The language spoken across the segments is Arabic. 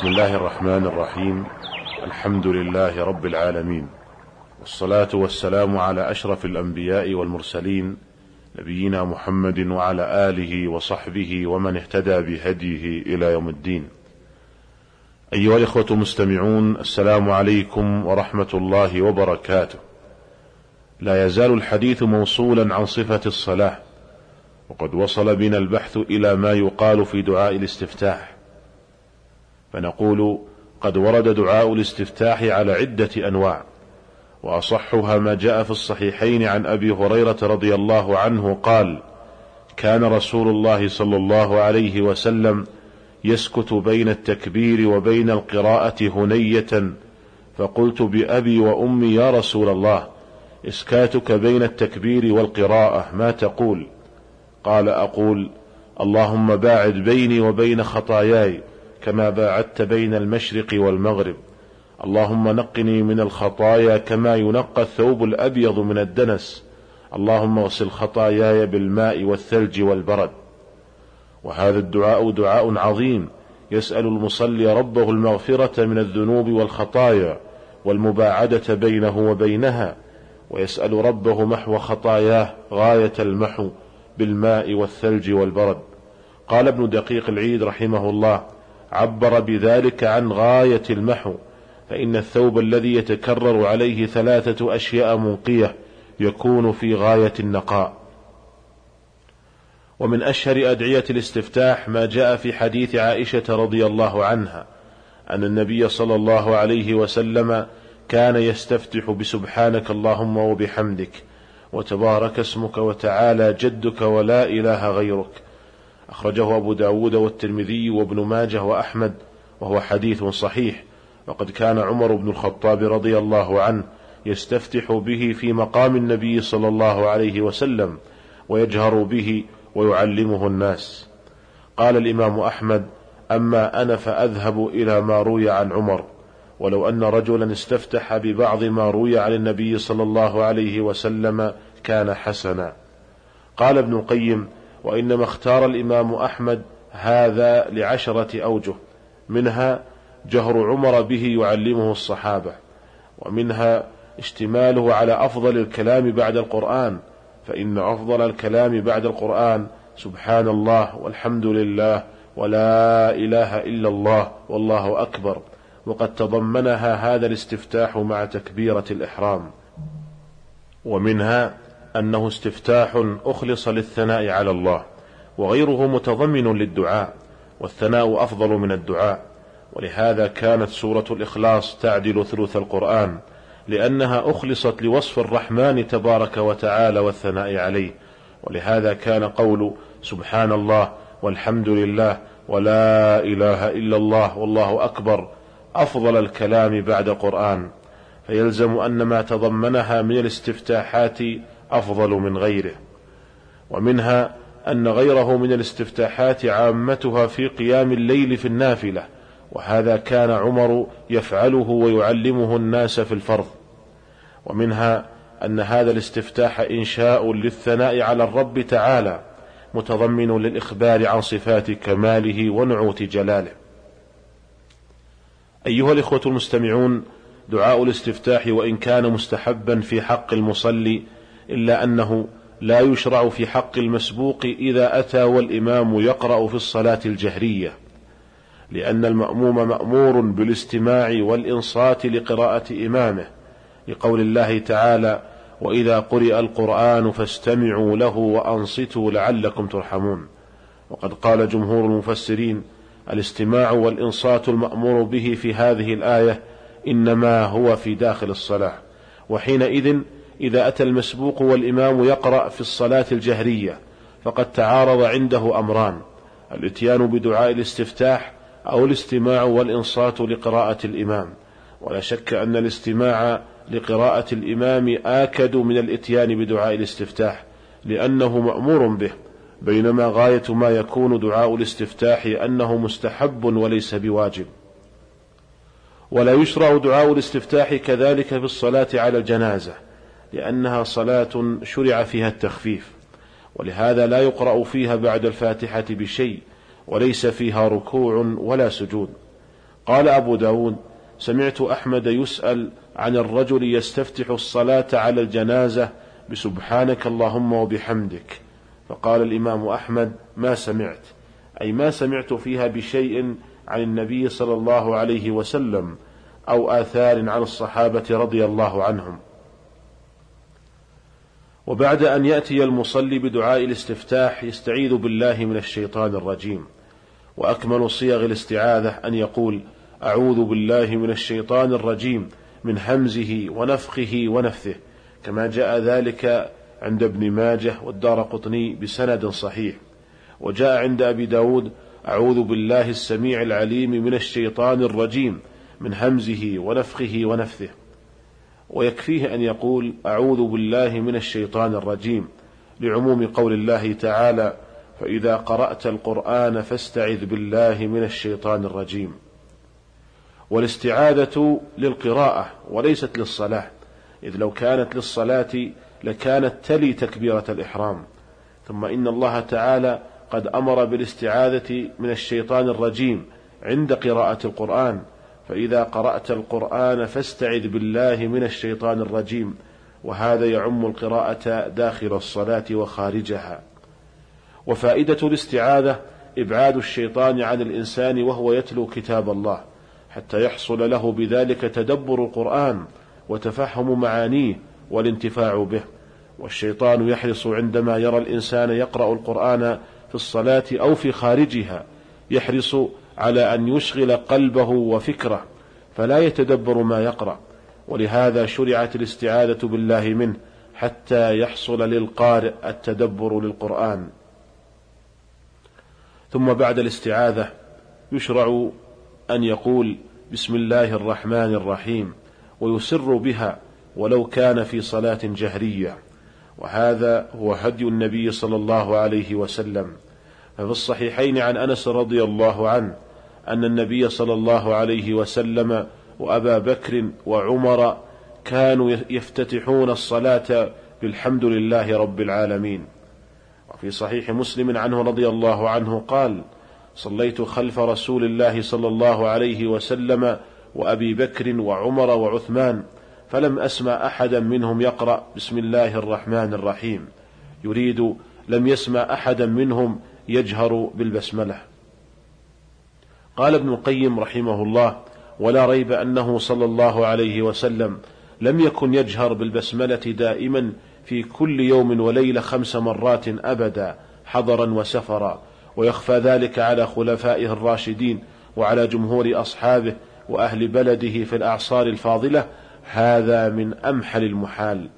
بسم الله الرحمن الرحيم. الحمد لله رب العالمين. والصلاة والسلام على أشرف الأنبياء والمرسلين نبينا محمد وعلى آله وصحبه ومن اهتدى بهديه إلى يوم الدين. أيها الإخوة المستمعون السلام عليكم ورحمة الله وبركاته. لا يزال الحديث موصولا عن صفة الصلاة وقد وصل بنا البحث إلى ما يقال في دعاء الاستفتاح. فنقول قد ورد دعاء الاستفتاح على عدة أنواع وأصحها ما جاء في الصحيحين عن أبي هريرة رضي الله عنه قال كان رسول الله صلى الله عليه وسلم يسكت بين التكبير وبين القراءة هنية فقلت بأبي وأمي يا رسول الله إسكاتك بين التكبير والقراءة ما تقول؟ قال أقول اللهم باعد بيني وبين خطاياي كما باعدت بين المشرق والمغرب. اللهم نقني من الخطايا كما ينقى الثوب الأبيض من الدنس. اللهم اغسل خطاياي بالماء والثلج والبرد. وهذا الدعاء دعاء عظيم. يسأل المصلي ربه المغفرة من الذنوب والخطايا والمباعدة بينه وبينها. ويسأل ربه محو خطاياه غاية المحو بالماء والثلج والبرد. قال ابن دقيق العيد رحمه الله عبر بذلك عن غاية المحو فإن الثوب الذي يتكرر عليه ثلاثة أشياء منقية يكون في غاية النقاء. ومن أشهر أدعية الاستفتاح ما جاء في حديث عائشة رضي الله عنها أن النبي صلى الله عليه وسلم كان يستفتح بسبحانك اللهم وبحمدك وتبارك اسمك وتعالى جدك ولا إله غيرك أخرجه أبو داود والترمذي وابن ماجه وأحمد وهو حديث صحيح. وقد كان عمر بن الخطاب رضي الله عنه يستفتح به في مقام النبي صلى الله عليه وسلم ويجهر به ويعلمه الناس. قال الإمام أحمد أما أنا فأذهب إلى ما روي عن عمر. ولو أن رجلا استفتح ببعض ما روي عن النبي صلى الله عليه وسلم كان حسنا. قال ابن القيم وإنما اختار الإمام أحمد هذا لعشرة أوجه منها جهر عمر به يعلمه الصحابة ومنها اشتماله على أفضل الكلام بعد القرآن فإن أفضل الكلام بعد القرآن سبحان الله والحمد لله ولا إله إلا الله والله أكبر وقد تضمنها هذا الاستفتاح مع تكبيرة الإحرام. ومنها أنه استفتاح أخلص للثناء على الله وغيره متضمن للدعاء والثناء أفضل من الدعاء. ولهذا كانت سورة الإخلاص تعدل ثلث القرآن لأنها أخلصت لوصف الرحمن تبارك وتعالى والثناء عليه. ولهذا كان قول سبحان الله والحمد لله ولا إله إلا الله والله أكبر أفضل الكلام بعد القرآن فيلزم أن ما تضمنها من الاستفتاحات أفضل من غيره ومنها أن غيره من الاستفتاحات عامتها في قيام الليل في النافلة وهذا كان عمر يفعله ويعلمه الناس في الفرض ومنها أن هذا الاستفتاح إنشاء للثناء على الرب تعالى متضمن للإخبار عن صفات كماله ونعوت جلاله. أيها الإخوة المستمعون دعاء الاستفتاح وإن كان مستحبا في حق المصلي إلا أنه لا يشرع في حق المسبوق إذا أتى والإمام يقرأ في الصلاة الجهرية لأن المأموم مأمور بالاستماع والإنصات لقراءة إمامه لقول الله تعالى وإذا قرئ القرآن فاستمعوا له وأنصتوا لعلكم ترحمون وقد قال جمهور المفسرين الاستماع والإنصات المأمور به في هذه الآية إنما هو في داخل الصلاة وحينئذ إذا أتى المسبوق والإمام يقرأ في الصلاة الجهرية فقد تعارض عنده أمران الإتيان بدعاء الاستفتاح أو الاستماع والإنصات لقراءة الإمام. ولا شك أن الاستماع لقراءة الإمام آكد من الإتيان بدعاء الاستفتاح لأنه مأمور به بينما غاية ما يكون دعاء الاستفتاح أنه مستحب وليس بواجب. ولا يشرع دعاء الاستفتاح كذلك في الصلاة على الجنازة لأنها صلاة شرع فيها التخفيف ولهذا لا يقرأ فيها بعد الفاتحة بشيء وليس فيها ركوع ولا سجود. قال أبو داود سمعت أحمد يسأل عن الرجل يستفتح الصلاة على الجنازة بسبحانك اللهم وبحمدك. فقال الإمام أحمد ما سمعت أي ما سمعت فيها بشيء عن النبي صلى الله عليه وسلم أو آثار عن الصحابة رضي الله عنهم. وبعد أن يأتي المصلي بدعاء الاستفتاح يستعيذ بالله من الشيطان الرجيم. وأكمل صيغ الاستعاذة أن يقول أعوذ بالله من الشيطان الرجيم من همزه ونفخه ونفثه. كما جاء ذلك عند ابن ماجه والدار قطني بسند صحيح. وجاء عند أبي داود أعوذ بالله السميع العليم من الشيطان الرجيم من همزه ونفخه ونفثه. ويكفيه أن يقول أعوذ بالله من الشيطان الرجيم لعموم قول الله تعالى فإذا قرأت القرآن فاستعذ بالله من الشيطان الرجيم. والاستعاذة للقراءة وليست للصلاة إذ لو كانت للصلاة لكانت تلي تكبيرة الإحرام. ثم إن الله تعالى قد أمر بالاستعاذة من الشيطان الرجيم عند قراءة القرآن فإذا قرأت القرآن فاستعذ بالله من الشيطان الرجيم وهذا يعم القراءة داخل الصلاة وخارجها. وفائدة الاستعاذة إبعاد الشيطان عن الإنسان وهو يتلو كتاب الله حتى يحصل له بذلك تدبر القرآن وتفهم معانيه والانتفاع به. والشيطان يحرص عندما يرى الإنسان يقرأ القرآن في الصلاة أو في خارجها يحرص على أن يشغل قلبه وفكره فلا يتدبر ما يقرأ. ولهذا شرعت الاستعاذة بالله منه حتى يحصل للقارئ التدبر للقرآن. ثم بعد الاستعاذة يشرع أن يقول بسم الله الرحمن الرحيم ويسر بها ولو كان في صلاة جهرية. وهذا هو هدي النبي صلى الله عليه وسلم. ففي الصحيحين عن أنس رضي الله عنه أن النبي صلى الله عليه وسلم وأبا بكر وعمر كانوا يفتتحون الصلاة بالحمد لله رب العالمين. وفي صحيح مسلم عنه رضي الله عنه قال صليت خلف رسول الله صلى الله عليه وسلم وأبي بكر وعمر وعثمان فلم أسمع أحدا منهم يقرأ بسم الله الرحمن الرحيم. يريد لم يسمع أحدا منهم يجهر بالبسملة. قال ابن القيم رحمه الله ولا ريب أنه صلى الله عليه وسلم لم يكن يجهر بالبسملة دائما في كل يوم وليلة خمس مرات ابدا حضرا وسفرا ويخفى ذلك على خلفائه الراشدين وعلى جمهور أصحابه وأهل بلده في الأعصار الفاضلة هذا من أمحل المحال.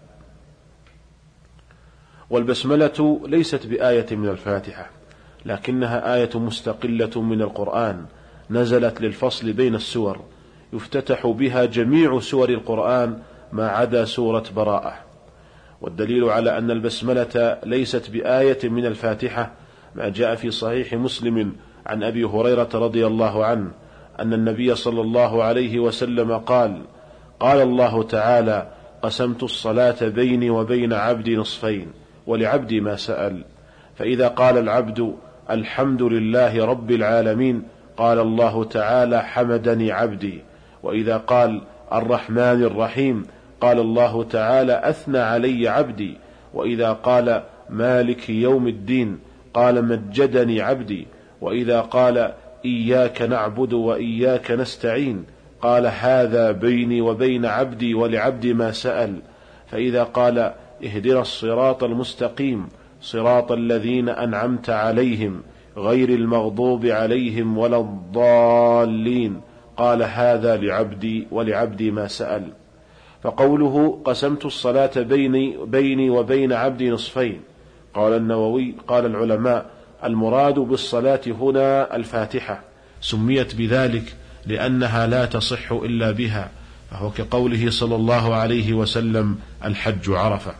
والبسملة ليست بآية من الفاتحة لكنها آية مستقلة من القرآن نزلت للفصل بين السور. يفتتح بها جميع سور القرآن ما عدا سورة براءة. والدليل على أن البسملة ليست بآية من الفاتحة ما جاء في صحيح مسلم عن أبي هريرة رضي الله عنه أن النبي صلى الله عليه وسلم قال قال الله تعالى قسمت الصلاة بيني وبين عبدي نصفين ولعبدي ما سأل. فإذا قال العبد الحمد لله رب العالمين قال الله تعالى حمدني عبدي. وإذا قال الرحمن الرحيم قال الله تعالى أثنى علي عبدي. وإذا قال مالك يوم الدين قال مجدني عبدي. وإذا قال إياك نعبد وإياك نستعين قال هذا بيني وبين عبدي ولعبدي ما سأل. فإذا قال اهدنا الصراط المستقيم صراط الذين أنعمت عليهم غير المغضوب عليهم ولا الضالين. قال هذا لعبدي ولعبدي ما سأل. فقوله قسمت الصلاة بيني بيني وبين عبدي نصفين. قال النووي قال العلماء المراد بالصلاة هنا الفاتحة. سميت بذلك لأنها لا تصح إلا بها فهو كقوله صلى الله عليه وسلم الحج عرفة.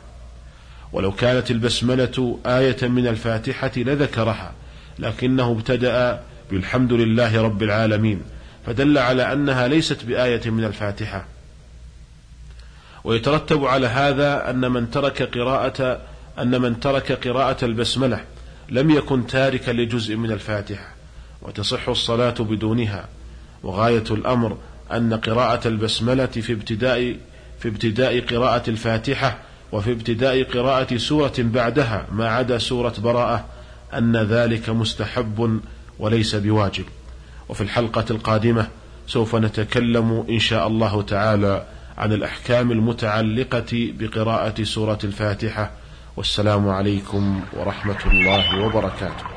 ولو كانت البسملة آية من الفاتحة لذكرها لكنه ابتدأ بالحمد لله رب العالمين فدل على أنها ليست بآية من الفاتحة. ويترتب على هذا أن من ترك قراءة أن من ترك قراءة البسملة لم يكن تاركا لجزء من الفاتحة وتصح الصلاة بدونها. وغاية الأمر أن قراءة البسملة في ابتداء في ابتداء قراءة الفاتحة وفي ابتداء قراءة سورة بعدها ما عدا سورة براءة. أن ذلك مستحب وليس بواجب. وفي الحلقة القادمة سوف نتكلم إن شاء الله تعالى عن الأحكام المتعلقة بقراءة سورة الفاتحة. والسلام عليكم ورحمة الله وبركاته.